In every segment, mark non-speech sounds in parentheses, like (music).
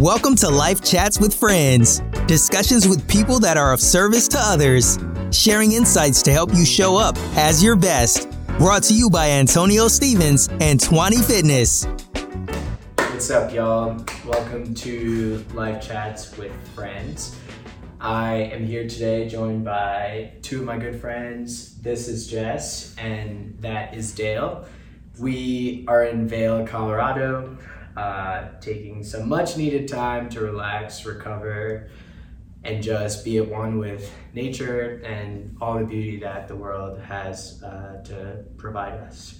Welcome to Life Chats with Friends, discussions with people that are of service to others, sharing insights to help you show up as your best. Brought to you by Antonio Stephens and Twanie Fitness. What's up, y'all? Welcome to Life Chats with Friends. I am here today joined by two of my good friends. This is Jess, and that is Dale. We are in Vail, Colorado, uh, taking some much needed time to relax, recover, and just be at one with nature and all the beauty that the world has uh, to provide us.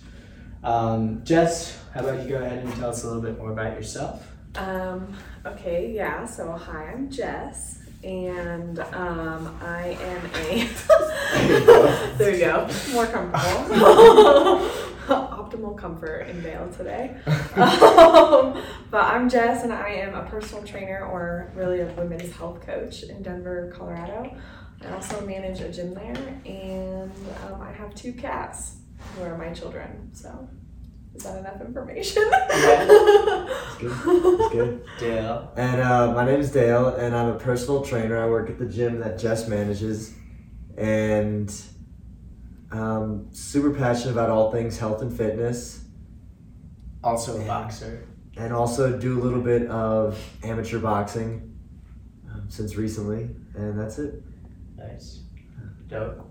Um, Jess, how about you go ahead and tell us a little bit more about yourself? Um, okay, yeah, so hi, I'm Jess, and um, I am a. (laughs) there you go, more comfortable. (laughs) Optimal comfort in Vail today. (laughs) Um, but I'm Jess, and I am a personal trainer, or really a women's health coach in Denver, Colorado. I also manage a gym there, and um, I have two cats who are my children. So, is that enough information? yeah. (laughs) It's good. It's good. Dale. And uh, my name is Dale, and I'm a personal trainer. I work at the gym that Jess manages, and um, super passionate about all things health and fitness, Also a boxer. and also do a little bit of amateur boxing um, since recently, and that's it. Nice. Dope.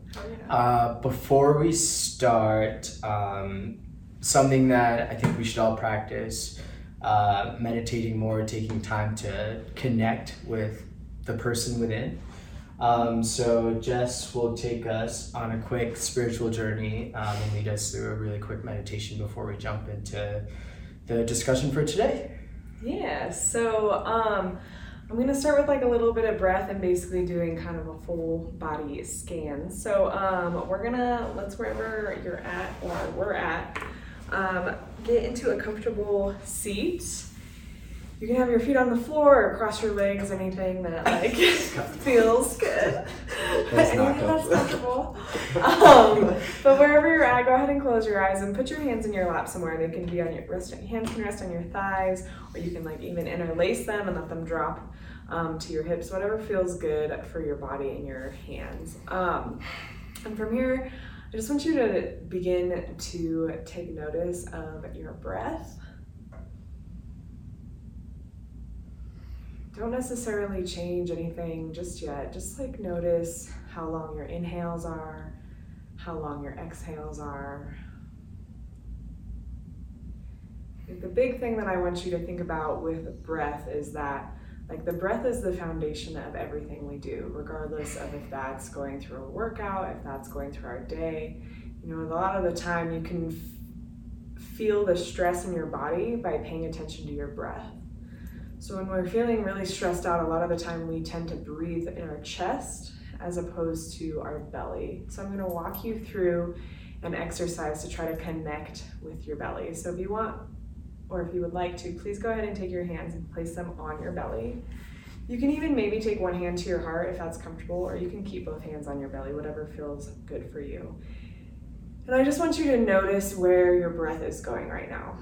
Uh, before we start, um, something that I think we should all practice uh, meditating more, taking time to connect with the person within. Um, so, Jess will take us on a quick spiritual journey um, and lead us through a really quick meditation before we jump into the discussion for today. Yeah, so um, I'm gonna start with like a little bit of breath and basically doing kind of a full body scan. So um, we're gonna let's wherever you're at or we're at, um, get into a comfortable seat. You can have your feet on the floor or cross your legs, anything that like (laughs) feels good. (laughs) That's that's comfortable. Um, but wherever you're at, go ahead and close your eyes and put your hands in your lap somewhere. They can be on your rest. Hands can rest on your thighs, or you can like even interlace them and let them drop um, to your hips. Whatever feels good for your body and your hands. Um, and from here, I just want you to begin to take notice of your breath. Don't necessarily change anything just yet. Just like notice how long your inhales are, how long your exhales are. The big thing that I want you to think about with breath is that like the breath is the foundation of everything we do, regardless of if that's going through a workout, if that's going through our day. You know, a lot of the time you can f- feel the stress in your body by paying attention to your breath. So when we're feeling really stressed out, a lot of the time we tend to breathe in our chest as opposed to our belly. So I'm going to walk you through an exercise to try to connect with your belly. So if you want or if you would like to, please go ahead and take your hands and place them on your belly. You can even maybe take one hand to your heart if that's comfortable, or you can keep both hands on your belly, whatever feels good for you. And I just want you to notice where your breath is going right now.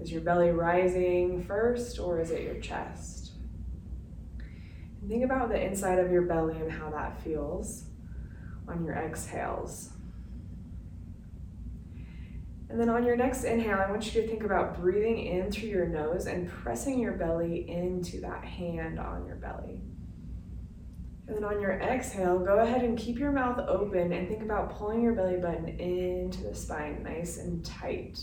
Is your belly rising first, or is it your chest? And think about the inside of your belly and how that feels on your exhales. And then on your next inhale, I want you to think about breathing in through your nose and pressing your belly into that hand on your belly. And then on your exhale, go ahead and keep your mouth open and think about pulling your belly button into the spine nice and tight.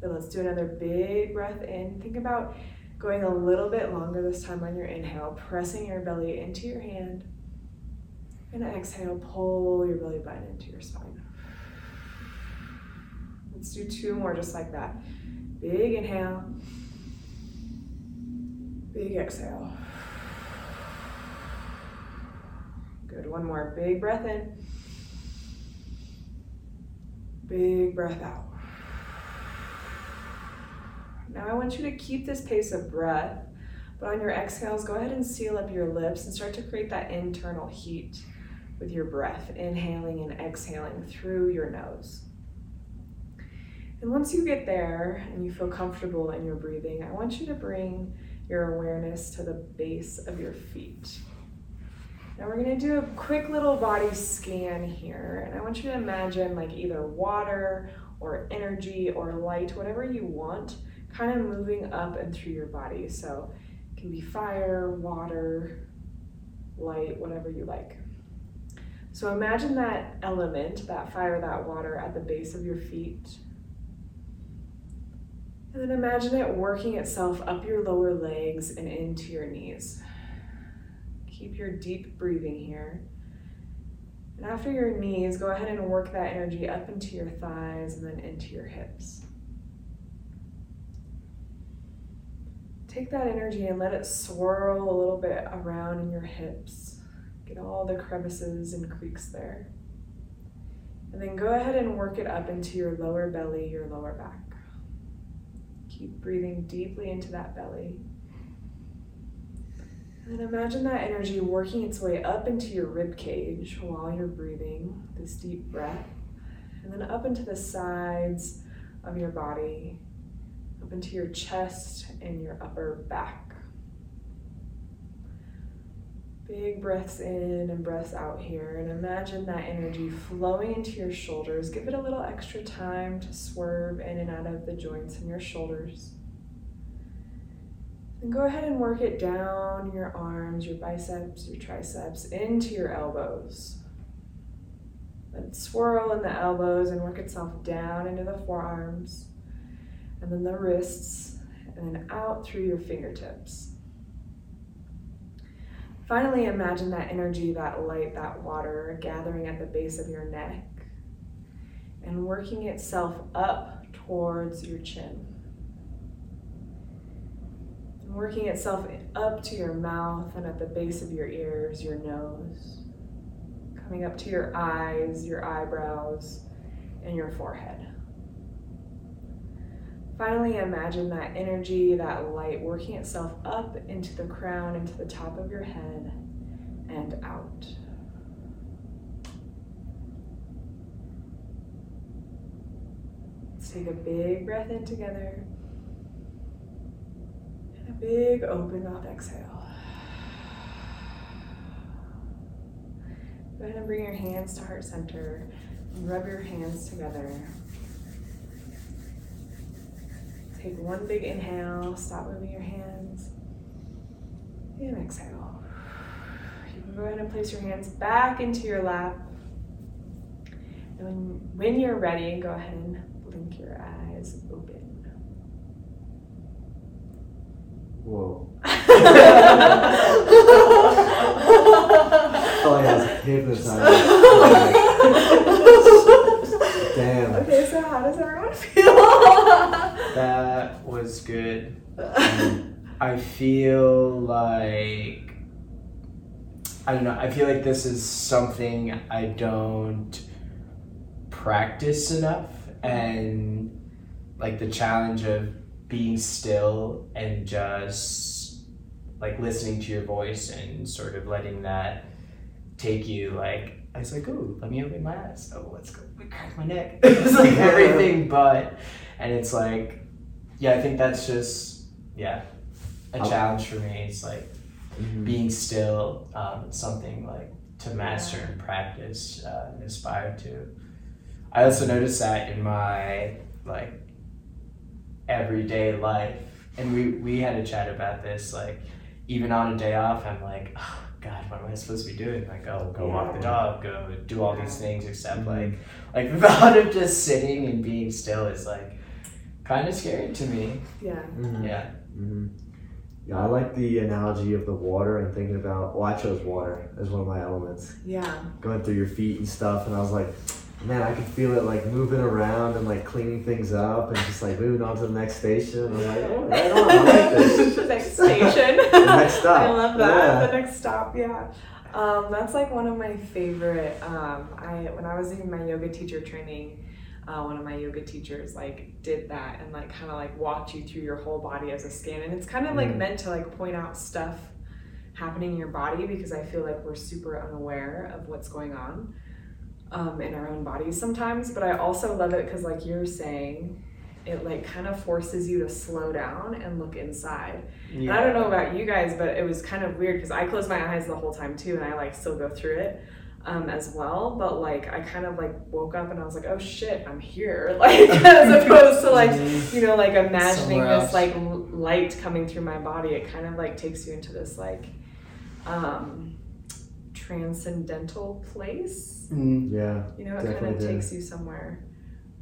Then let's do another big breath in. Think about going a little bit longer this time on your inhale, pressing your belly into your hand. And exhale, pull your belly button into your spine. Let's do two more just like that. Big inhale, big exhale. Good. One more. Big breath in, big breath out. Now I want you to keep this pace of breath, but on your exhales, go ahead and seal up your lips and start to create that internal heat with your breath, inhaling and exhaling through your nose. And once you get there and you feel comfortable in your breathing, I want you to bring your awareness to the base of your feet. Now we're going to do a quick little body scan here, and I want you to imagine like either water or energy or light, whatever you want, kind of moving up and through your body. So it can be fire, water, light, whatever you like. So imagine that element, that fire, that water at the base of your feet. And then imagine it working itself up your lower legs and into your knees. Keep your deep breathing here. And after your knees, go ahead and work that energy up into your thighs and then into your hips. Take that energy and let it swirl a little bit around in your hips. Get all the crevices and creaks there. And then go ahead and work it up into your lower belly, your lower back. Keep breathing deeply into that belly. And then imagine that energy working its way up into your rib cage while you're breathing this deep breath. And then up into the sides of your body, up into your chest and your upper back. Big breaths in and breaths out here. And imagine that energy flowing into your shoulders. Give it a little extra time to swerve in and out of the joints in your shoulders. And go ahead and work it down your arms, your biceps, your triceps, into your elbows. Let it swirl in the elbows and work itself down into the forearms, and then the wrists, and then out through your fingertips. Finally, imagine that energy, that light, that water gathering at the base of your neck and working itself up towards your chin And working itself up to your mouth and at the base of your ears, your nose, coming up to your eyes, your eyebrows, and your forehead. Finally, imagine that energy, that light working itself up into the crown, into the top of your head, and out. Let's take a big breath in together and a big open mouth exhale. Go ahead and bring your hands to heart center and rub your hands together. Take one big inhale, stop moving your hands, and exhale. You can go ahead and place your hands back into your lap. And when, when you're ready, go ahead and blink your eyes open. Whoa. (laughs) oh yeah, hypnotized. (laughs) Damn. Okay, so how does everyone feel? (laughs) That was good. (laughs) I feel like I don't know. I feel like this is something I don't practice enough, and like the challenge of being still and just like listening to your voice and sort of letting that take you like I was like, oh, let me open my eyes. Oh, let's go crack my neck. (laughs) it's like everything but and it's like yeah, I think that's just yeah, a I'll- challenge for me. It's like Mhm. being still, um, something like to master and practice uh, and aspire to. I also noticed that in my like everyday life, and we we had a chat about this. Like even on a day off, I'm like, oh, God, what am I supposed to be doing? Like, oh, go walk the dog, go do all these things. Except Mhm. like like (laughs) the thought of just sitting and being still is like kind of scary to me. Yeah. Mhm. Yeah. hmm Yeah, I like the analogy of the water and thinking about. Well, I chose water as one of my elements, Yeah. going through your feet and stuff, and I was like, man, I could feel it like moving around and like cleaning things up and just like moving on to the next station. I'm like, oh, right on, I like (laughs) this. the next station. (laughs) The next (laughs) stop. I love that. Yeah. The next stop, yeah. Um, that's like one of my favorite. Um, I when I was in my yoga teacher training, uh, one of my yoga teachers like did that and like kind of like walked you through your whole body as a scan, and it's kind of like Mm. meant to like point out stuff happening in your body because I feel like we're super unaware of what's going on. um, in our own bodies sometimes. But I also love it because, like you're saying, it like kind of forces you to slow down and look inside. And I don't know about you guys, but it was kind of weird because I closed my eyes the whole time too, and I like still go through it um, as well. But like I kind of like woke up and I was like, oh shit, I'm here. (laughs) Like as opposed to like you know like imagining Somewhere this else. like l- light coming through my body. It kind of like takes you into this like um, transcendental place. Mm, Yeah. You know, it kind of takes you somewhere.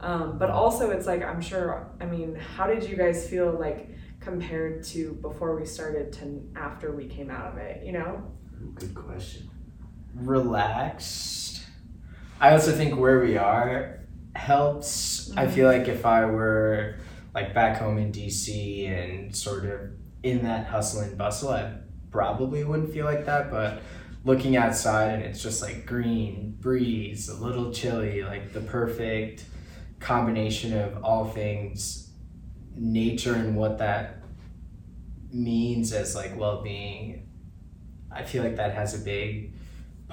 Um, but also, it's like I'm sure. I mean, how did you guys feel like compared to before we started to after we came out of it? You know. Good question. Relaxed. I also think where we are helps. I mm-hmm. feel like if I were like back home in DC and sort of in that hustle and bustle, I probably wouldn't feel like that. But looking outside and it's just like green, breeze, a little chilly, like the perfect combination of all things nature and what that means as like well-being i feel like that has a big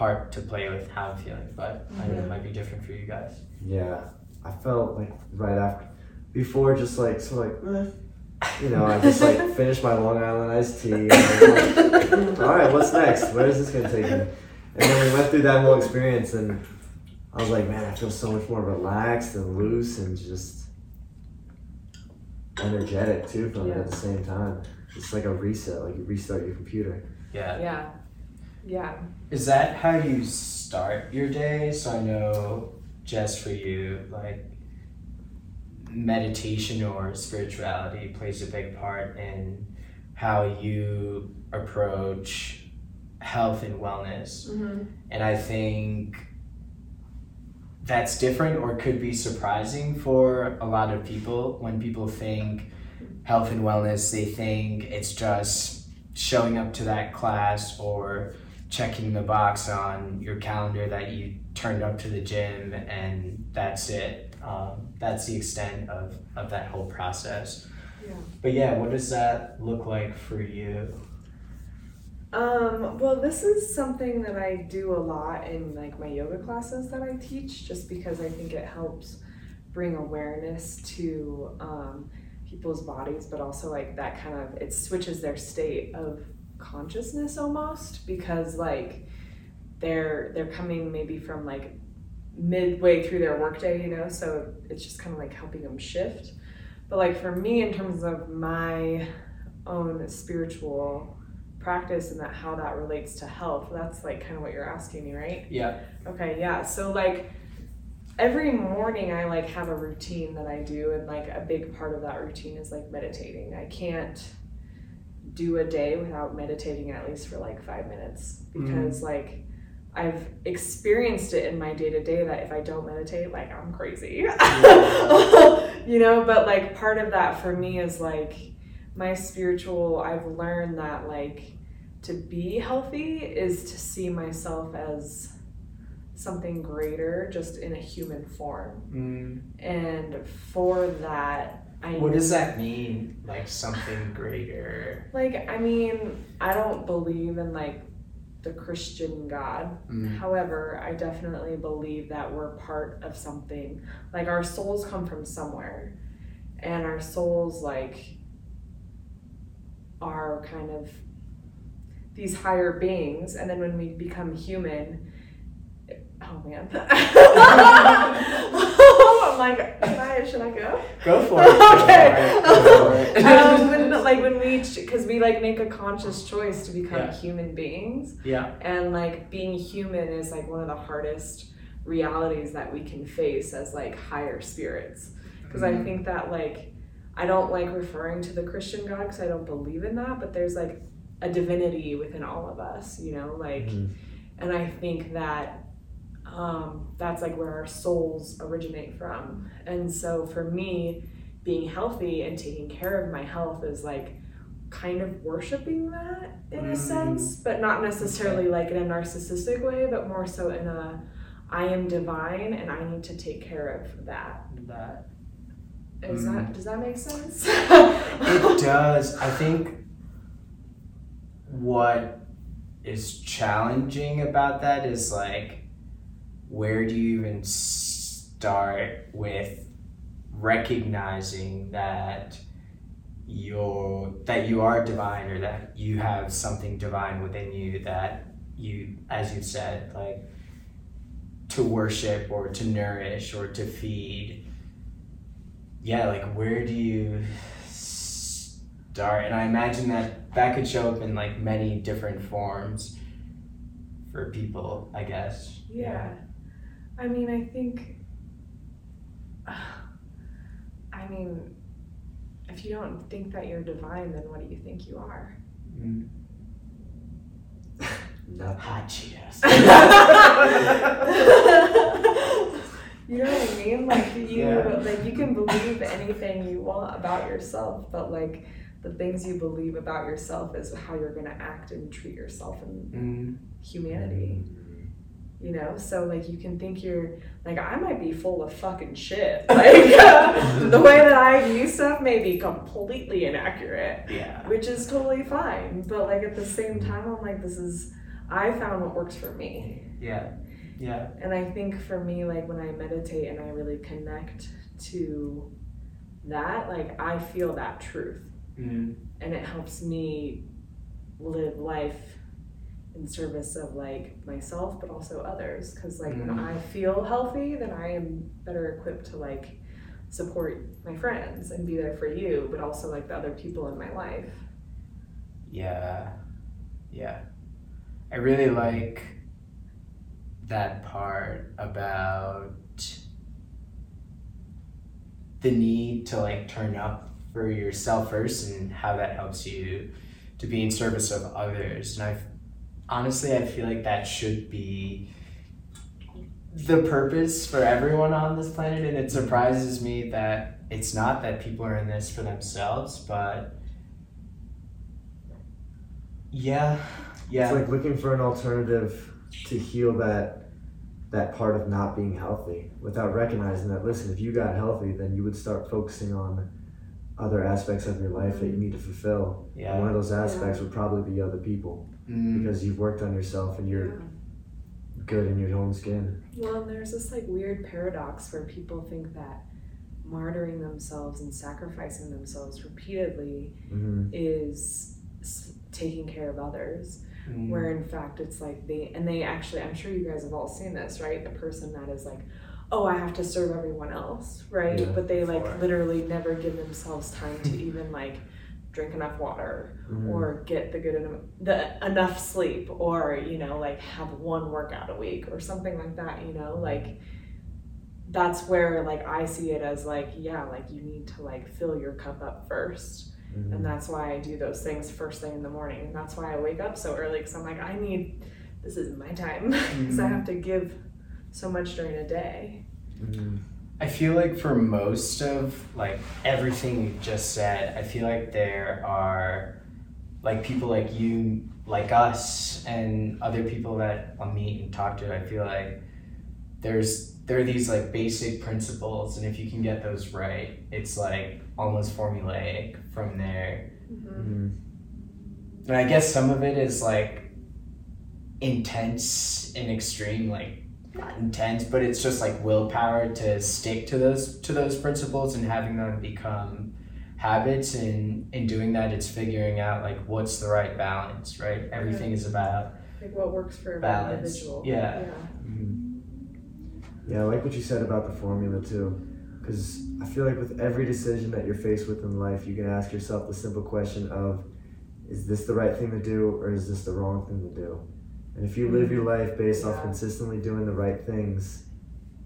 part to play with how i'm feeling but i know it might be different for you guys Yeah, I felt like right after, before just like so like, eh, you know, I just like (laughs) finished my Long Island iced tea. And I was like, (laughs) All right, what's next? Where is this gonna take me? And then we went through that whole experience, and I was like, man, I feel so much more relaxed and loose and just energetic too from it at the same time. It's like a reset, like you restart your computer. yeah Yeah. Yeah. is that how you start your day so i know just for you like meditation or spirituality plays a big part in how you approach health and wellness Mm-hmm. And I think that's different or could be surprising for a lot of people. When people think health and wellness, they think it's just showing up to that class or checking the box on your calendar that you turned up to the gym and that's it. Um, that's the extent of, of that whole process. Yeah. But yeah, what does that look like for you? Um, well, this is something that I do a lot in like my yoga classes that I teach, just because I think it helps bring awareness to um, people's bodies, but also like that kind of it switches their state of consciousness almost because like they're they're coming maybe from like midway through their workday, you know, so it's just kind of like helping them shift. But like for me, in terms of my own spiritual practice and that how that relates to health that's like kind of what you're asking me right Yeah. okay yeah so like every morning i like have a routine that i do and like a big part of that routine is like meditating i can't do a day without meditating at least for like five minutes because like I've experienced it in my day to day that if I don't meditate, like I'm crazy. (laughs) you know, but like part of that for me is like my spiritual, I've learned that like to be healthy is to see myself as something greater just in a human form. Mm. And for that, I What does that mean? Like something greater? like I mean, I don't believe in like the Christian God. Mm. However, I definitely believe that we're part of something. Like our souls come from somewhere. And our souls like are kind of these higher beings and then when we become human oh man (laughs) (laughs) like should I, should I go Go for (laughs) it. okay. Go for it. um, when, like when we, because we like make a conscious choice to become Yeah. human beings, yeah. and like being human is like one of the hardest realities that we can face as like higher spirits. Because I Mhm. think that like I don't like referring to the Christian God because I don't believe in that, but there's like a divinity within all of us, you know, like, Mhm. and I think that um, that's like where our souls originate from. And so for me, being healthy and taking care of my health is like kind of worshiping that in a Mm. sense, but not necessarily like in a narcissistic way, but more so in a I am divine and I need to take care of that. That Is Mm. that does that make sense? it does. I think what is challenging about that is like where do you even start with recognizing that you're that you are divine or that you have something divine within you that you as you said like to worship or to nourish or to feed? Yeah like where do you start? And i imagine that that could show up in like many different forms for people i guess. Yeah. I mean, I think. (sighs) I mean, if you don't think that you're divine, then what do you think you are? Mm. Nothing. (laughs) hot (laughs) you know what I mean? Like you, Yeah. like you can believe anything you want about yourself, but like the things you believe about yourself is how you're gonna act and treat yourself and Mm. humanity. You know, so like you can think you're like I might be full of fucking shit. (laughs) Like the way that I view stuff may be completely inaccurate, yeah which is totally fine. But like at the same time, I'm like, this is I found what works for me. yeah yeah And I think for me, like when I meditate and I really connect to that, like I feel that truth mm. and it helps me live life in service of like myself but also others because like when Mhm. i feel healthy then i am better equipped to like support my friends and be there for you but also like the other people in my life Yeah, yeah. I really like that part about the need to like turn up for yourself first and how that helps you to be in service of others. And I honestly I feel like that should be the purpose for everyone on this planet and it mm-hmm. surprises me that it's not that people are in this for themselves, but yeah, yeah. It's like looking for an alternative to heal that that part of not being healthy without recognizing that listen, if you got healthy, then you would start focusing on other aspects of your life that you mm-hmm. need to fulfill. yeah. And one of those aspects would probably be other people Mm, because you've worked on yourself and you're good in your own skin. well and there's this like weird paradox where people think that martyring themselves and sacrificing themselves repeatedly hmm is taking care of others mm, where in fact it's like they and they actually i'm sure you guys have all seen this right the person that is like oh i have to serve everyone else right Yeah. but they like Sure. literally never give themselves time to even like drink enough water hmm or get the good en- the enough sleep or you know like have one workout a week or something like that you know like that's where like i see it as like yeah like you need to like fill your cup up first. Hmm and that's why I do those things first thing in the morning. And that's why I wake up so early because I'm like, I need, this is my time. (laughs) Because I have to give so much during a day. hmm I feel like for most of like everything you just said, I feel like there are like people like you, like us, and other people that I'll meet and talk to. I feel like there's there are these like basic principles, and if you can get those right, it's like almost formulaic from there. hmm And I guess some of it is like intense and extreme, like not intense, but it's just like willpower to stick to those to those principles and having them become habits and in doing that it's figuring out like what's the right balance, right? Everything is about Like what works for every Balance. individual. Yeah. hmm Yeah, I like what you said about the formula too. Because I feel like with every decision that you're faced with in life, you can ask yourself the simple question of, is this the right thing to do or is this the wrong thing to do? And if you live your life based off consistently doing the right things,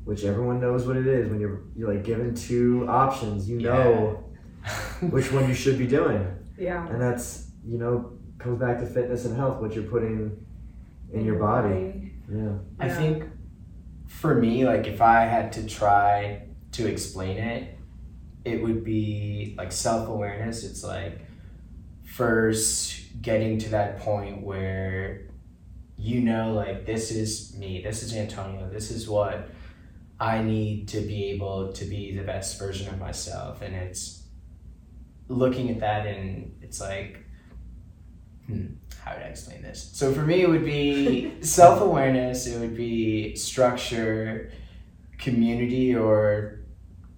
which everyone knows what it is, when you're you're like given two options, you know (laughs) which one you should be doing. Yeah. And that's, you know, comes back to fitness and health, what you're putting in your body. Yeah. I Yeah. think for me, like if I had to try to explain it, it would be like self awareness. It's like first getting to that point where you know, like, this is me, this is Antonio, this is what I need to be able to be the best version of myself. And it's looking at that and it's like hmm, how would I explain this? So for me, it would be (laughs) self awareness. It would be structure, community, or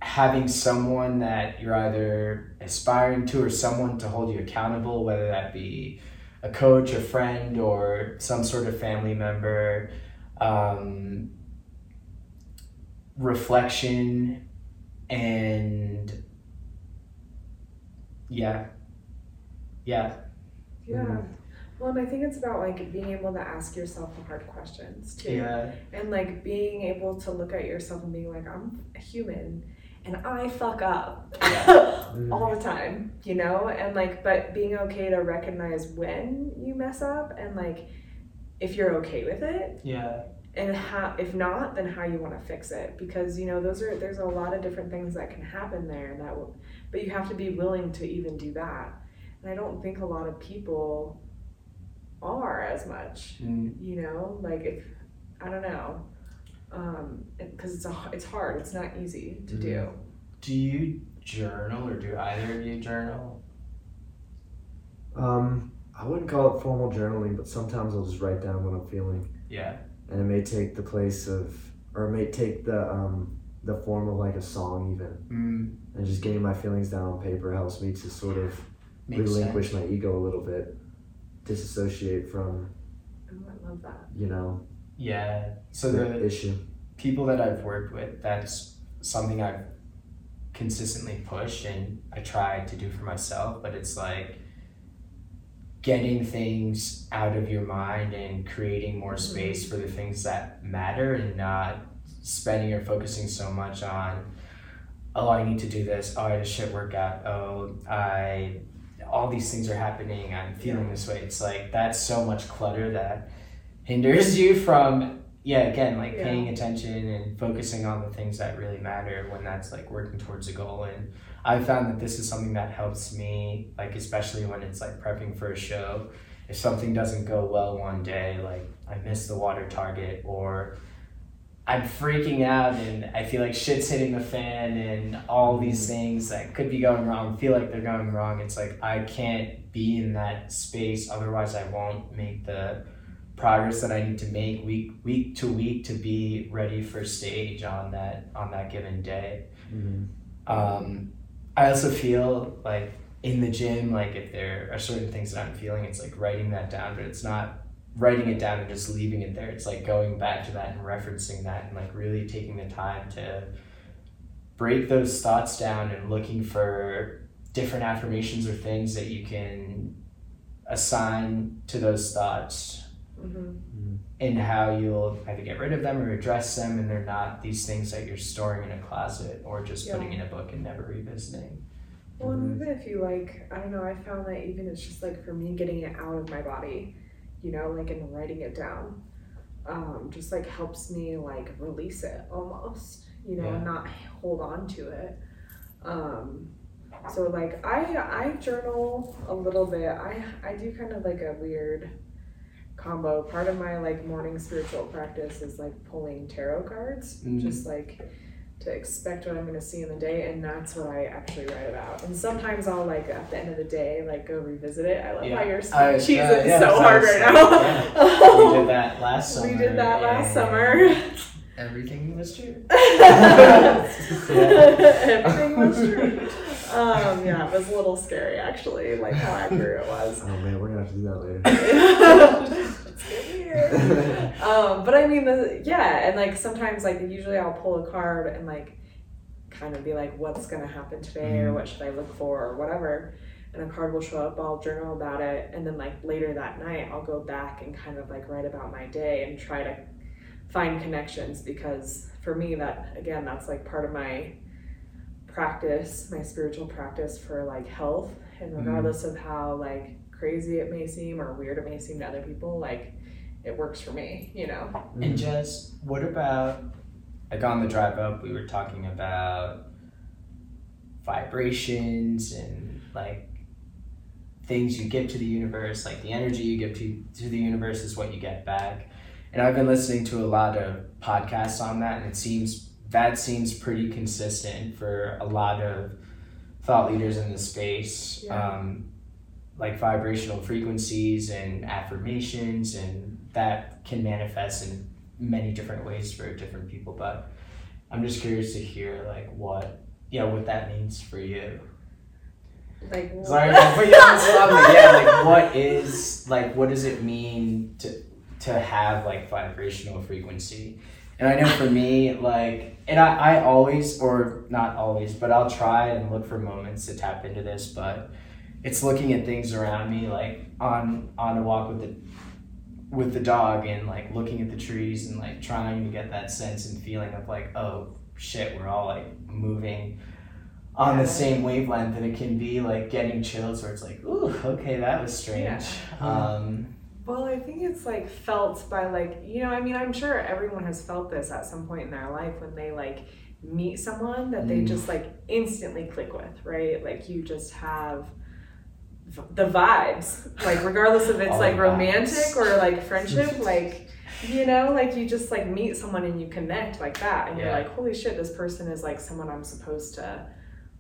having someone that you're either aspiring to or someone to hold you accountable, whether that be a coach, a friend, or some sort of family member. Um, reflection and yeah yeah Yeah. Mhm. Well, and I think it's about like being able to ask yourself the hard questions too. yeah And like being able to look at yourself and being like, I'm a human and I fuck up (laughs) all the time, you know? And like, but being okay to recognize when you mess up and like if you're okay with it. Yeah. And how if not then how you want to fix it because you know those are there's a lot of different things that can happen there that will but you have to be willing to even do that. And i don't think a lot of people are as much Mm, you know? Like if i don't know um because it's a it's hard it's not easy to do. Do you journal or do either of you journal? Um, I wouldn't call it formal journaling, but sometimes I'll just write down what I'm feeling, yeah. And it may take the place of, or it may take the um, the form of like a song even, mm, and just getting my feelings down on paper helps me to sort of makes relinquish sense. my ego a little bit, disassociate from oh i love that. you know yeah. So the the issue. people that i've worked with that's something i've consistently pushed and i try to do for myself but it's like getting things out of your mind and creating more mm-hmm. space for the things that matter and not spending or focusing so much on oh i need to do this. Oh i had a shit workout. Oh i all these things are happening. I'm feeling this way. It's like that's so much clutter that hinders you from yeah again like Yeah. paying attention and focusing on the things that really matter when that's like working towards a goal. And i found that this is something that helps me like especially when it's like prepping for a show. If something doesn't go well one day like i miss the water target or i'm freaking out and i feel like shit's hitting the fan and all these things that could be going wrong feel like they're going wrong. It's like i can't be in that space otherwise i won't make the progress that I need to make week week to week to be ready for stage on that on that given day. hmm Um, I also feel like in the gym, like if there are certain things that I'm feeling, it's like writing that down, but it's not writing it down and just leaving it there. It's like going back to that and referencing that and like really taking the time to break those thoughts down and looking for different affirmations or things that you can assign to those thoughts mm-hmm. and how you'll either get rid of them or address them and they're not these things that you're storing in a closet or just Yeah. putting in a book and never revisiting Well, and Mhm. even if you like, I don't know, I found that even it's just like for me getting it out of my body, you know, like and writing it down, um, just like helps me like release it almost, you know, and not hold on to it. Um, so like I I journal a little bit. I I do kind of like a weird combo. Part of my like morning spiritual practice is like pulling tarot cards, Mm. just like to expect what I'm gonna see in the day, and that's what I actually write about. And sometimes I'll like at the end of the day like go revisit it. I love Yeah. how you're I was cheesing trying- yeah, so so hard it's right like, now. (laughs) we did that last summer We did that last and summer. everything was true (laughs) Everything was true. Um, yeah, it was a little scary actually, like how accurate it was. Oh man, we're gonna have to do that later. (laughs) Let's get weird. Um, but I mean, the, yeah, and like sometimes, like usually I'll pull a card and like kind of be like, what's gonna happen today, or what should I look for, or whatever. And a card will show up. I'll journal about it, and then like later that night, I'll go back and kind of like write about my day and try to find connections because for me, that again, that's like part of my practice, my spiritual practice for like health, and regardless of how like crazy it may seem or weird it may seem to other people, like it works for me, you know. and just what about like on the drive up we were talking about vibrations and like things you give to the universe like the energy you give to, to the universe is what you get back and i've been listening to a lot of podcasts on that and it seems that seems pretty consistent for a lot of thought leaders in the space Yeah. um, like vibrational frequencies and affirmations and that can manifest in many different ways for different people but i'm just curious to hear like what yeah what that means for you. Like (laughs) sorry to put you on the spot, but yeah like what is like what does it mean to to have like vibrational frequency? And i know for me like and i, I always or not always but i'll try and look for moments to tap into this but it's looking at things around me like on on a walk with the with the dog and like looking at the trees and like trying to get that sense and feeling of like oh shit we're all like moving on the same wavelength and it can be like getting chills where it's like ooh okay that was strange um Well, I think it's like felt by like, you know, I mean, I'm sure everyone has felt this at some point in their life when they like meet someone that they Mm. just like instantly click with, right? Like you just have the vibes, like regardless if it's like romantic vibes. or like friendship, (laughs) like you know, like you just like meet someone and you connect like that, and you're like, holy shit, this person is like someone I'm supposed to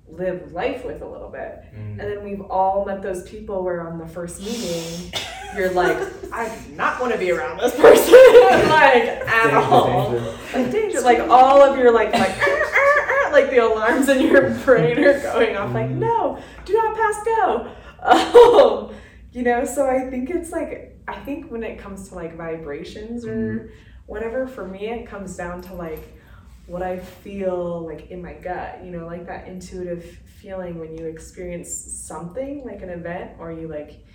live life with a little bit. mm, And then we've all met those people where on the first meeting, you're like, I do not want to be around this (laughs) person, (laughs) like at Danger, all. danger. Like danger, like all of your like like "Ah, ah, ah," like the alarms in your brain are going off. Like no, do not pass go. (laughs) Um, you know, so I think it's like I think when it comes to like vibrations or whatever, for me it comes down to like what I feel like in my gut, you know, like that intuitive feeling when you experience something like an event or you like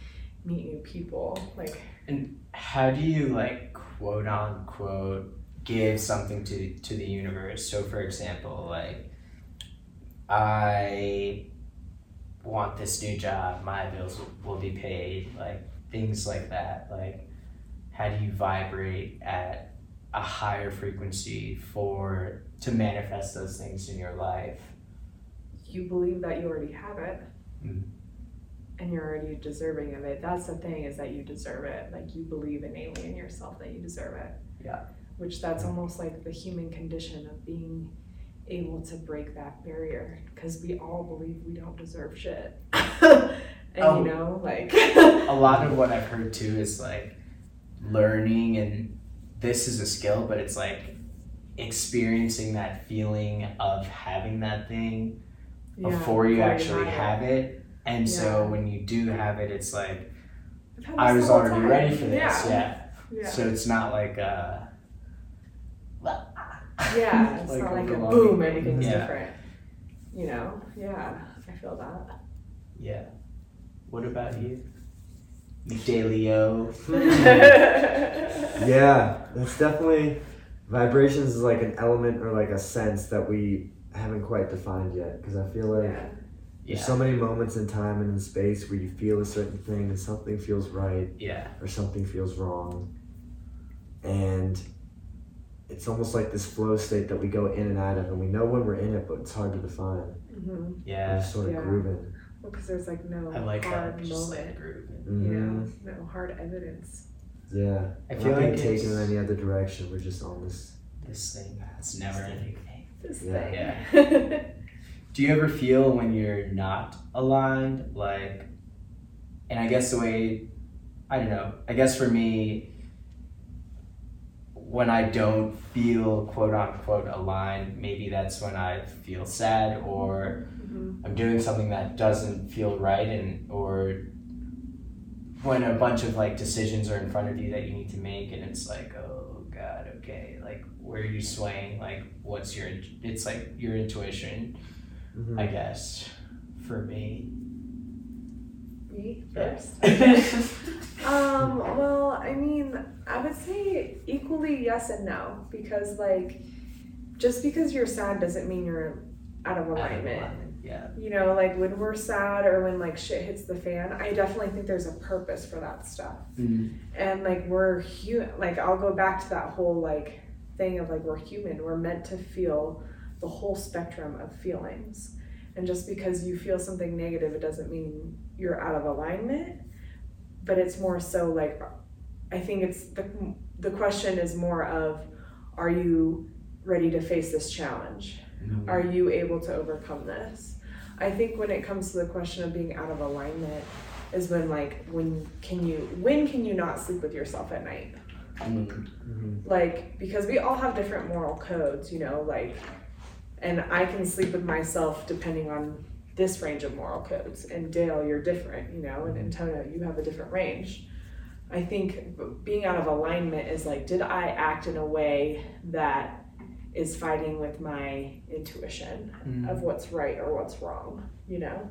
meet new people. Like, and how do you like quote unquote give something to to the universe so for example like i want this new job my bills will, will be paid like things like that like how do you vibrate at a higher frequency for to manifest those things in your life you believe that you already have it Mm. and you're already deserving of it. That's the thing is that you deserve it. Like you believe innately in yourself that you deserve it. Yeah. Which that's almost like the human condition of being able to break that barrier because we all believe we don't deserve shit. (laughs) and you know, like (laughs) a lot of what I've heard too is like learning, and this is a skill, but it's like experiencing that feeling of having that thing Yeah, before you actually have have it. And so when you do have it, it's like I was already time. ready for this. Yeah. Yeah. Yeah. So it's not like uh Yeah, (laughs) it's Like not like a overwhelming. boom, everything's Yeah. different. You know? Yeah, I feel that. yeah. What about you? McDaleo. (laughs) (laughs) Yeah, that's definitely vibrations is like an element or like a sense that we haven't quite defined yet. Because I feel like yeah. Yeah. there's so many moments in time and in space where you feel a certain thing and something feels right yeah. or something feels wrong, and it's almost like this flow state that we go in and out of, and we know when we're in it, but it's hard to define. hmm We're Yeah. just sort of Yeah. grooving. Well, because there's like no I like hard that. Just moment. like grooving. Mhm. You know, no hard evidence. Yeah. I We're feel being like taken in any other direction. We're just on this. This thing. It's never ending thing. This Yeah. thing. (laughs) Do you ever feel when you're not aligned, like, and I guess the way, I don't know, I guess for me, when I don't feel quote unquote aligned, maybe that's when I feel sad or Mhm. I'm doing something that doesn't feel right, and or when a bunch of like decisions are in front of you that you need to make, and it's like, oh god, okay, like where are you swaying? Like, what's your? It's like your intuition. Mhm. I guess, for me. Me first. (laughs) Um, well, I mean, I would say equally yes and no because like just because you're sad doesn't mean you're out of Out of alignment. alignment, Yeah. You know, like when we're sad or when like shit hits the fan, I definitely think there's a purpose for that stuff. And like we're human, like I'll go back to that whole like thing of like we're human. We're meant to feel the whole spectrum of feelings. And just because you feel something negative, it doesn't mean you're out of alignment. But it's more so like I think it's the the question is more of are you ready to face this challenge? Mhm. Are you able to overcome this? I think when it comes to the question of being out of alignment, is when like when can you when can you not sleep with yourself at night? Mm. Mhm. Like because we all have different moral codes, you know, like and I can sleep with myself depending on this range of moral codes. And Dale, you're different, you know, and Antonio, you have a different range. I think being out of alignment is like, did I act in a way that is fighting with my intuition Mm. of what's right or what's wrong, you know?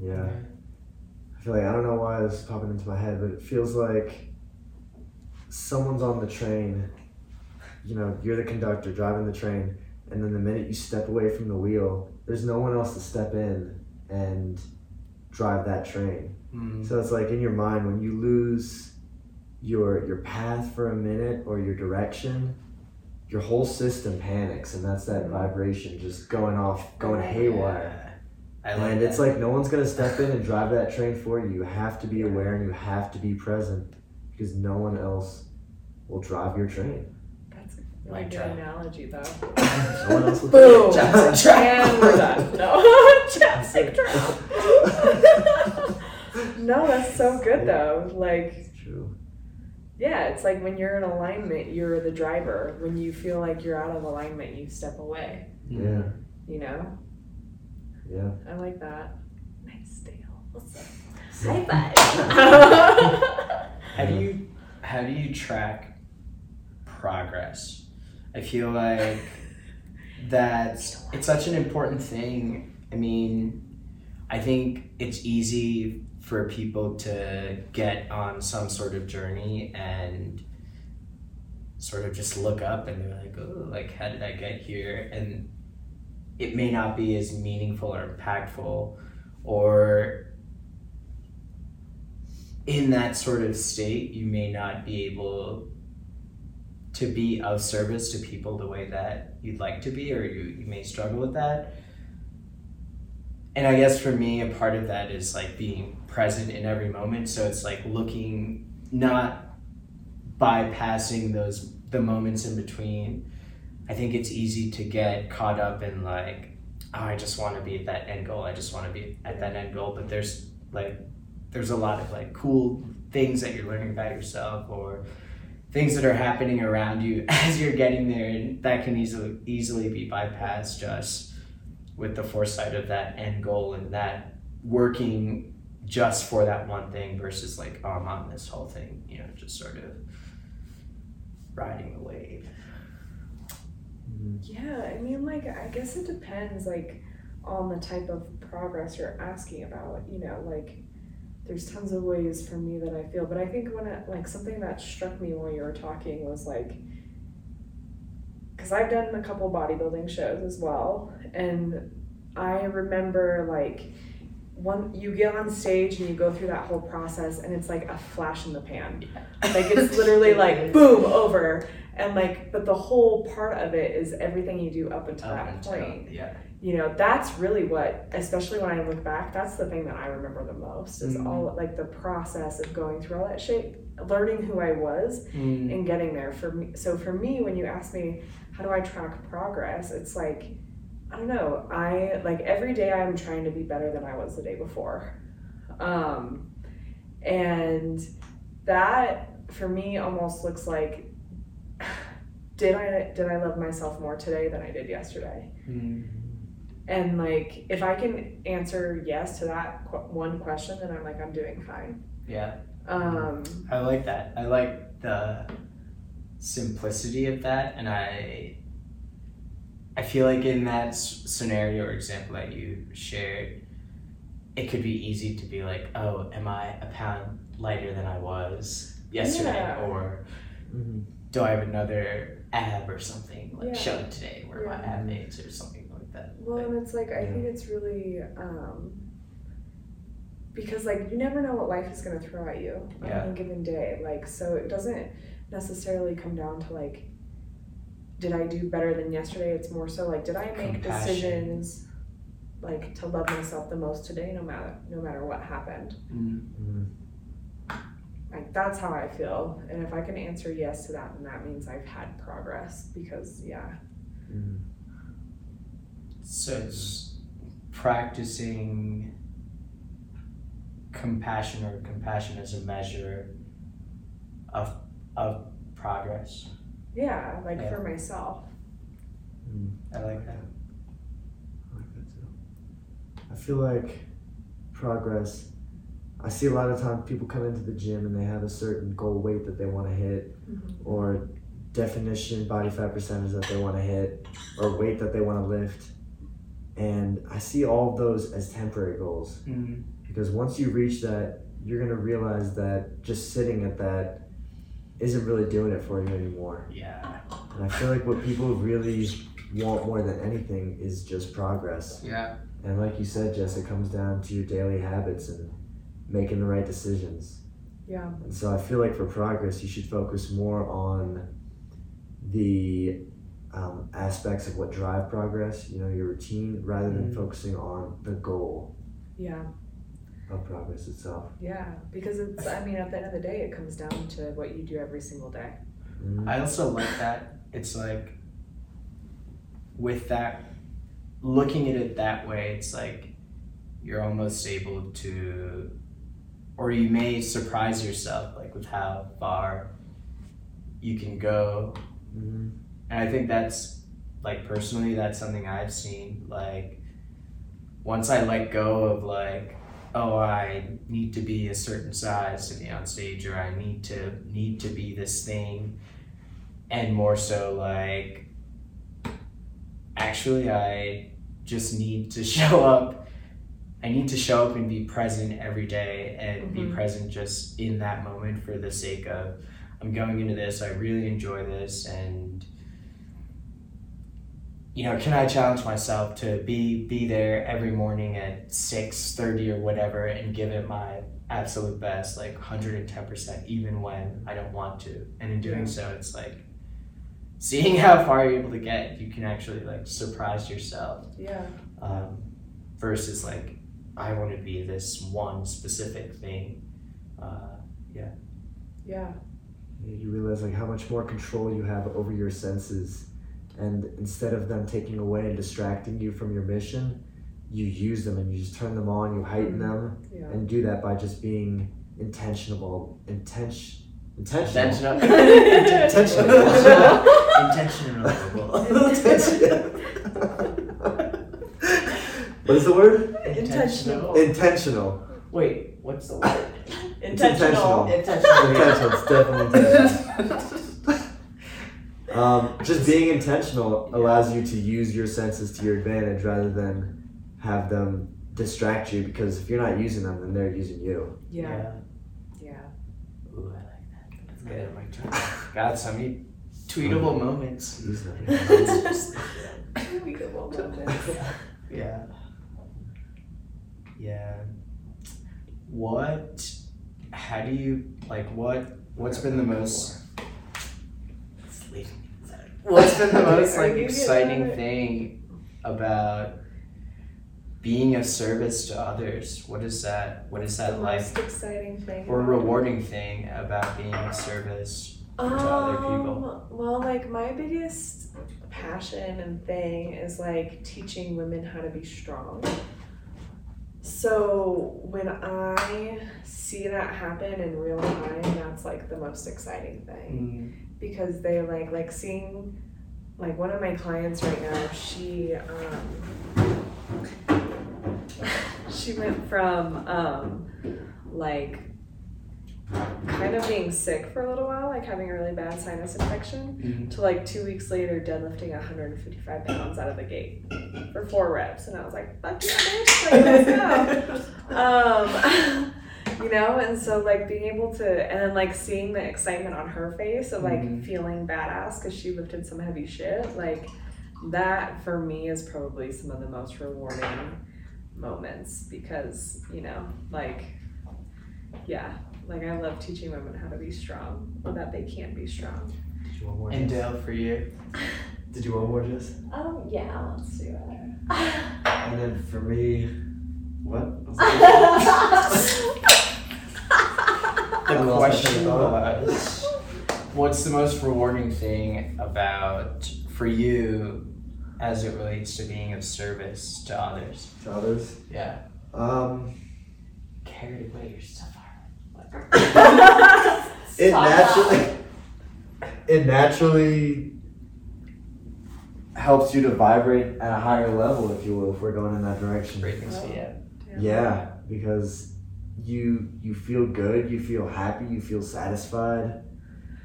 Yeah. I feel like I don't know why this is popping into my head, but it feels like someone's on the train. You know, you're the conductor driving the train, and then the minute you step away from the wheel, there's no one else to step in and drive that train. Mm. So it's like in your mind when you lose your your path for a minute or your direction, your whole system panics, and that's that vibration just going off, going haywire. I like And that. it's like no one's gonna step in and drive that train for you. You have to be aware and you have to be present because no one else will drive your train. That's a really good drop. analogy, though. No else will. (laughs) Boom! Chapstick drop. And we're done. No, (laughs) chapstick drop. (laughs) no, that's so good though. Like, It's true. yeah, it's like when you're in alignment, you're the driver. When you feel like you're out of alignment, you step away. Yeah. You know, Yeah. I like that. Nice, Dale. What's up? So- High five. How do you how do you track progress? I feel like that's it's such an important thing. I mean, I think it's easy for people to get on some sort of journey and sort of just look up and they're like, oh, like how did I get here? And it may not be as meaningful or impactful or in that sort of state, you may not be able to be of service to people the way that you'd like to be, or you, you may struggle with that. And I guess for me, a part of that is like being present in every moment. So it's like looking, not bypassing those, the moments in between. I think it's easy to get caught up in like, oh, I just want to be at that end goal. I just want to be at that end goal. But there's like there's a lot of like cool things that you're learning about yourself or things that are happening around you (laughs) as you're getting there and that can easily easily be bypassed just with the foresight of that end goal and that working just for that one thing versus like oh, I'm on this whole thing you know just sort of riding the wave. Yeah, I mean, like, I guess it depends, like, on the type of progress you're asking about. You know, like, there's tons of ways for me that I feel, but I think when it, like, something that struck me while you were talking was like, because I've done a couple bodybuilding shows as well, and I remember, like, one you get on stage and you go through that whole process and it's like a flash in the pan. Like it's (laughs) literally like boom over. And like but the whole part of it is everything you do up until Up that until- point. yeah you know that's really what especially when i look back that's the thing that i remember the most is Mhm. all like the process of going through all that shit learning who i was Mm, and getting there. For me so for me when you ask me how do i track progress? it's like i don't know. I like every day i'm trying to be better than i was the day before. Um and that for me almost looks like (sighs) did i did i love myself more today than i did yesterday? Mm, and like if i can answer yes to that qu- one question then i'm like i'm doing fine yeah um I like that. I like the simplicity of that, and I I feel like in that s- scenario or example that you shared, it could be easy to be like, "Oh, am I a pound lighter than I was yesterday?" Yeah. Or Mhm. do I have another ab or something like Yeah. shown today where my Yeah. ab mates or something like that? Well, and it's like I Yeah. think it's really um, because like you never know what life is going to throw at you on Yeah. any given day. Like so, it doesn't necessarily come down to like, did I do better than yesterday? It's more so like, did I make Compassion. decisions like to love myself the most today, no matter no matter what happened. Mm, Mhm. Like that's how I feel, and if I can answer yes to that, then that means I've had progress. Because yeah, Mhm. So it's practicing compassion or compassion as a measure of of progress. Yeah, like Yeah. for myself. Mm, I like that. I like that too. I feel like progress. I see a lot of times people come into the gym and they have a certain goal weight that they want to hit, or definition body fat percentage that they want to hit, or weight that they want to lift. And I see all of those as temporary goals Mm, because once you reach that, you're gonna realize that just sitting at that isn't really doing it for you anymore. yeah. And I feel like what people really want more than anything is just progress. Yeah. And like you said, Jess, it comes down to your daily habits and making the right decisions. Yeah. And so I feel like for progress, you should focus more on the um, aspects of what drive progress, you know, your routine, rather than Mhm. focusing on the goal Yeah. of progress itself. Yeah. Because it's, I mean, at the end of the day, it comes down to what you do every single day. Mhm. I also like that. It's like with that looking at it that way, it's like you're almost able to or you may surprise yourself like with how far you can go. Mhm. And I think that's like personally that's something I've seen like once I let go of like oh I need to be a certain size to be on stage or I need to need to be this thing and more so like actually I just need to (laughs) show up I need to show up and be present every day and be Mhm. present just in that moment for the sake of I'm going into this I really enjoy this and you know can I challenge myself to be be there every morning at 6:30 or whatever and give it my absolute best like 110% even when I don't want to and in doing so it's like seeing how far you're able to get you can actually like surprise yourself Yeah. um, versus like I want to be this one specific thing uh, Yeah. Yeah, You realize like how much more control you have over your senses, and instead of them taking away and distracting you from your mission, you use them and you just turn them on. You heighten mm-hmm. them, Yeah. and do that by just being intentional, intention, intentional. intentional Intentional. (laughs) intentional what is the word? Intentional. Intentional. wait what's the word It's intentional. intentional Intentional. It's definitely intentional. (laughs) Um, just being intentional allows you to use your senses to your advantage rather than have them distract you because if you're not using them, then they're using you. Yeah. Yeah. Ooh, I like that. That's good. My turn. God, so many tweetable moments. Use them. (laughs) Tweetable moments. (laughs) Yeah. Yeah. What? How do you like? What? What's been the most? What's been the most like exciting thing about being of service to others? What is that? What is that the like? most exciting thing. Or rewarding thing about being of service to other people? Um, Well, like my biggest passion and thing is like teaching women how to be strong. So when I see that happen in real time, that's like the most exciting thing Mm, because they like like seeing like one of my clients right now. She um, (laughs) she went from um, like kind of being sick for a little while, like having a really bad sinus infection, mm, to like two weeks later deadlifting 155 pounds out of the gate for four reps, and I was like, "Fuck yeah, bitch! Like, let's go!" (laughs) um, (laughs) (laughs) you know, and so like being able to, and then like seeing the excitement on her face of like Mhm. feeling badass because she lifted some heavy shit, like that for me is probably some of the most rewarding moments because you know, like, yeah, like I love teaching women how to be strong, or that they can be strong. Did you want more? And Jess? Dale, for you? (laughs) Did you want more, Jess? Um, yeah, let's do it. And then for me, what? (laughs) The I lost my question train was, what's the most rewarding thing about for you as it relates to being of service to others? To others. Yeah. Um, Carried away, you're so far. it naturally it naturally helps you to vibrate at a higher level if you will if we're going in that direction Frequency, yeah. yeah because you you feel good you feel happy you feel satisfied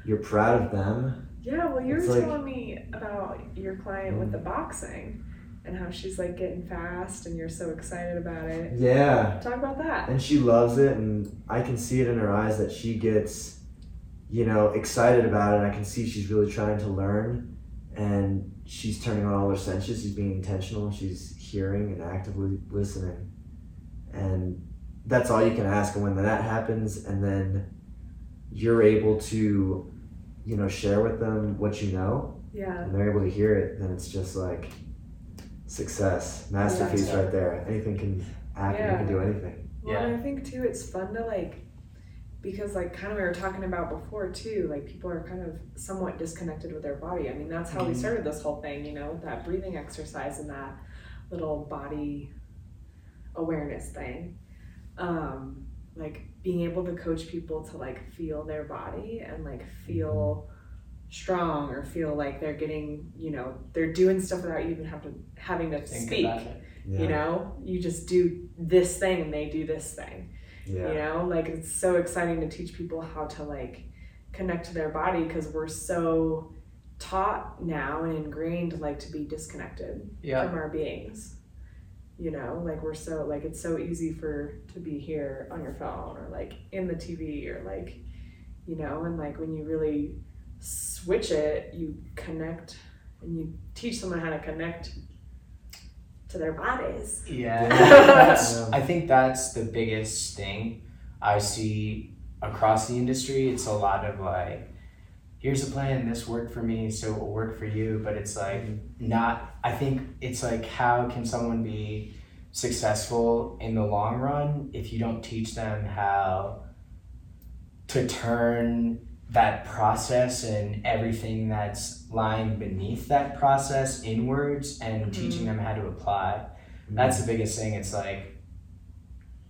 you're proud of them Yeah, well, you It's were like- telling me about your client with the mm. boxing and how she's like getting fast and you're so excited about it. yeah Talk about that. and she loves it and i can see it in her eyes that she gets you know excited about it and i can see she's really trying to learn and she's turning on all her senses she's being intentional she's hearing and actively listening and that's all you can ask and when that happens and then you're able to you know share with them what you know Yeah. and they're able to hear it then it's just like success masterpiece Yeah. right there anything can happen you can do anything Well, and I think too, it's fun to like, because like kind of we were talking about before too, like people are kind of somewhat disconnected with their body. I mean, that's how we Mhm. started this whole thing, you know, with that breathing exercise and that little body awareness thing. Um, like being able to coach people to like feel their body and like feel strong or feel like they're getting, you know, they're doing stuff without you even have to having to Think speak. yeah You know, you just do this thing and they do this thing. yeah You know, like it's so exciting to teach people how to like connect to their body because we're so taught now and ingrained like to be disconnected Yeah. from our beings. You know, like we're so like it's so easy for to be here on your phone or like in the TV or like you know, and like when you really switch it, you connect and you teach someone how to connect to their bodies. Yeah, Yeah. that's, (laughs) Yeah. I think that's the biggest thing I see across the industry. It's a lot of like, here's a plan, this worked for me, so it will work for you. But it's like not. I think it's like how can someone be successful in the long run if you don't teach them how to turn that process and everything that's lying beneath that process inwards and mm-hmm. teaching them how to apply mm-hmm. that's the biggest thing it's like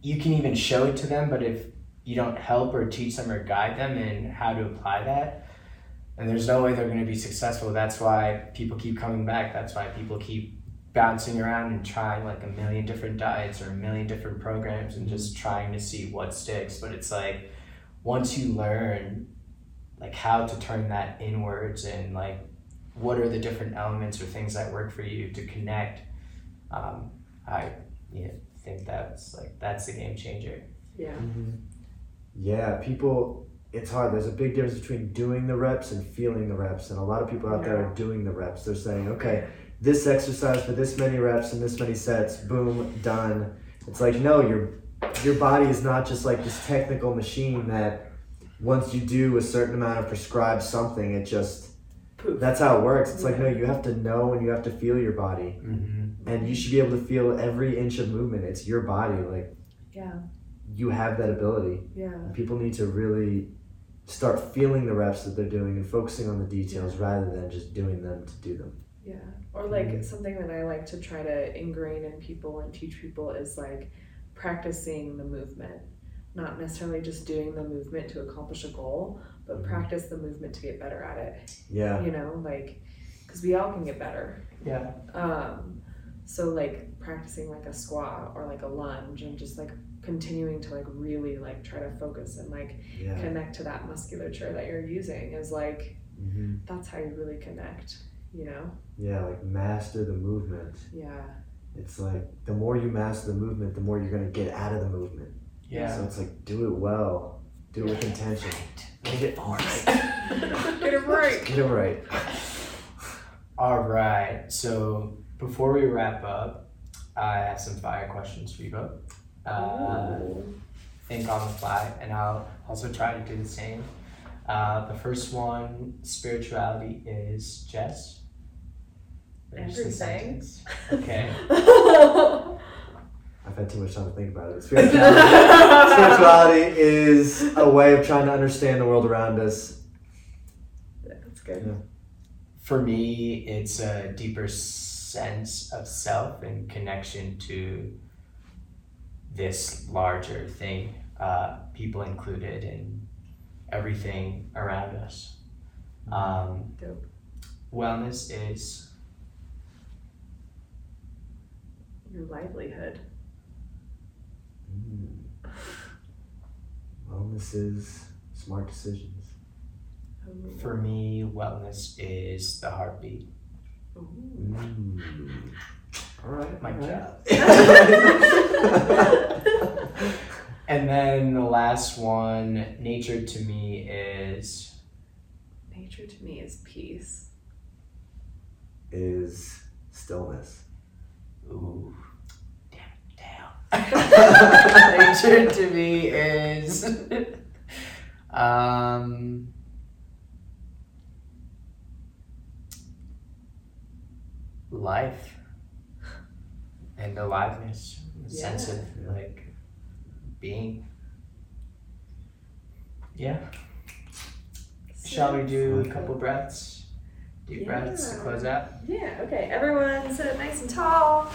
you can even show it to them but if you don't help or teach them or guide them in how to apply that and there's no way they're going to be successful that's why people keep coming back that's why people keep bouncing around and trying like a million different diets or a million different programs and just trying to see what sticks but it's like once you learn like how to turn that inwards and like what are the different elements or things that work for you to connect um, i yeah, think that's like that's the game changer Yeah. Mhm. Yeah, people, it's hard. There's a big difference between doing the reps and feeling the reps. And a lot of people out there are doing the reps. They're saying, okay, this exercise for this many reps and this many sets, boom, done. It's like, no, your, your body is not just like this technical machine that once you do a certain amount of prescribed something, it just, that's how it works. It's like, no, you have to know and you have to feel your body. mm-hmm. And you should be able to feel every inch of movement. It's your body. Like, Yeah. you have that ability. Yeah. People need to really start feeling the reps that they're doing and focusing on the details rather than just doing them to do them. Yeah. Or like Mhm. something that I like to try to ingrain in people and teach people is like practicing the movement. Not necessarily just doing the movement to accomplish a goal, but Mhm. practice the movement to get better at it. Yeah. You know, like, because we all can get better. yeah Um, so like practicing like a squat or like a lunge and just like continuing to like really like try to focus and like Yeah. connect to that musculature that you're using is like hmm that's how you really connect, you know? Yeah, like master the movement. Yeah. It's like the more you master the movement, the more you're going to get out of the movement. yeah So it's like do it well, do it with intention. Get it right. Get it right. Get it right. all right so before we wrap up i have some fire questions for you both uh, think on the fly, and I'll also try to do the same. Uh, the first one, spirituality, is Jess. Just Everything. Okay. (laughs) I've had too much time to think about it. Spirituality, (laughs) spirituality is a way of trying to understand the world around us. That's good. For me, it's a deeper sense of self and connection to this larger thing, uh, people included, and everything around us. Um, Dope. wellness is Your livelihood. Mm. Wellness is smart decisions. Ooh. for me. Wellness is the heartbeat. Mm. All right. My all job. (laughs) (laughs) And then the last one, nature to me is Nature to me is peace. is stillness. ooh, damn it down. (laughs) nature to me is um life and aliveness, a sense of like being. Yeah. Shall we do a couple breaths? Deep breaths to close out. Yeah, okay. Everyone sit up nice and tall.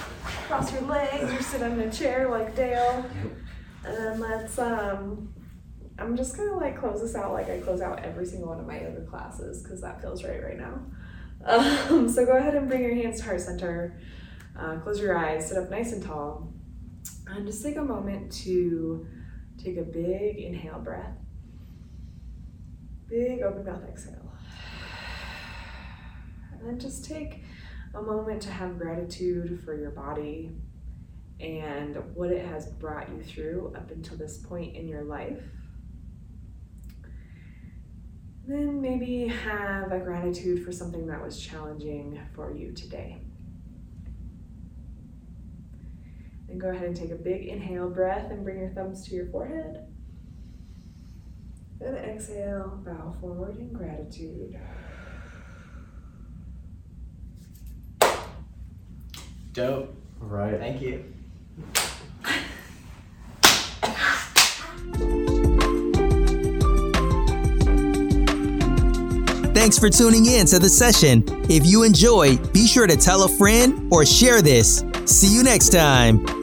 Cross your legs or sit in a chair like Dale. And then let's um I'm just gonna like close this out like I close out every single one of my yoga classes because that feels right right now. (laughs) Um, so go ahead and bring your hands to heart center. Uh, close your eyes, sit up nice and tall, and just take a moment to take a big inhale breath. Big open mouth exhale. And then just take a moment to have gratitude for your body and what it has brought you through up until this point in your life. Then maybe have a gratitude for something that was challenging for you today. Then go ahead and take a big inhale breath and bring your thumbs to your forehead. Then exhale, bow forward in gratitude. Dope. All right. Thank you. Thanks for tuning in to the session. If you enjoyed, be sure to tell a friend or share this. See you next time.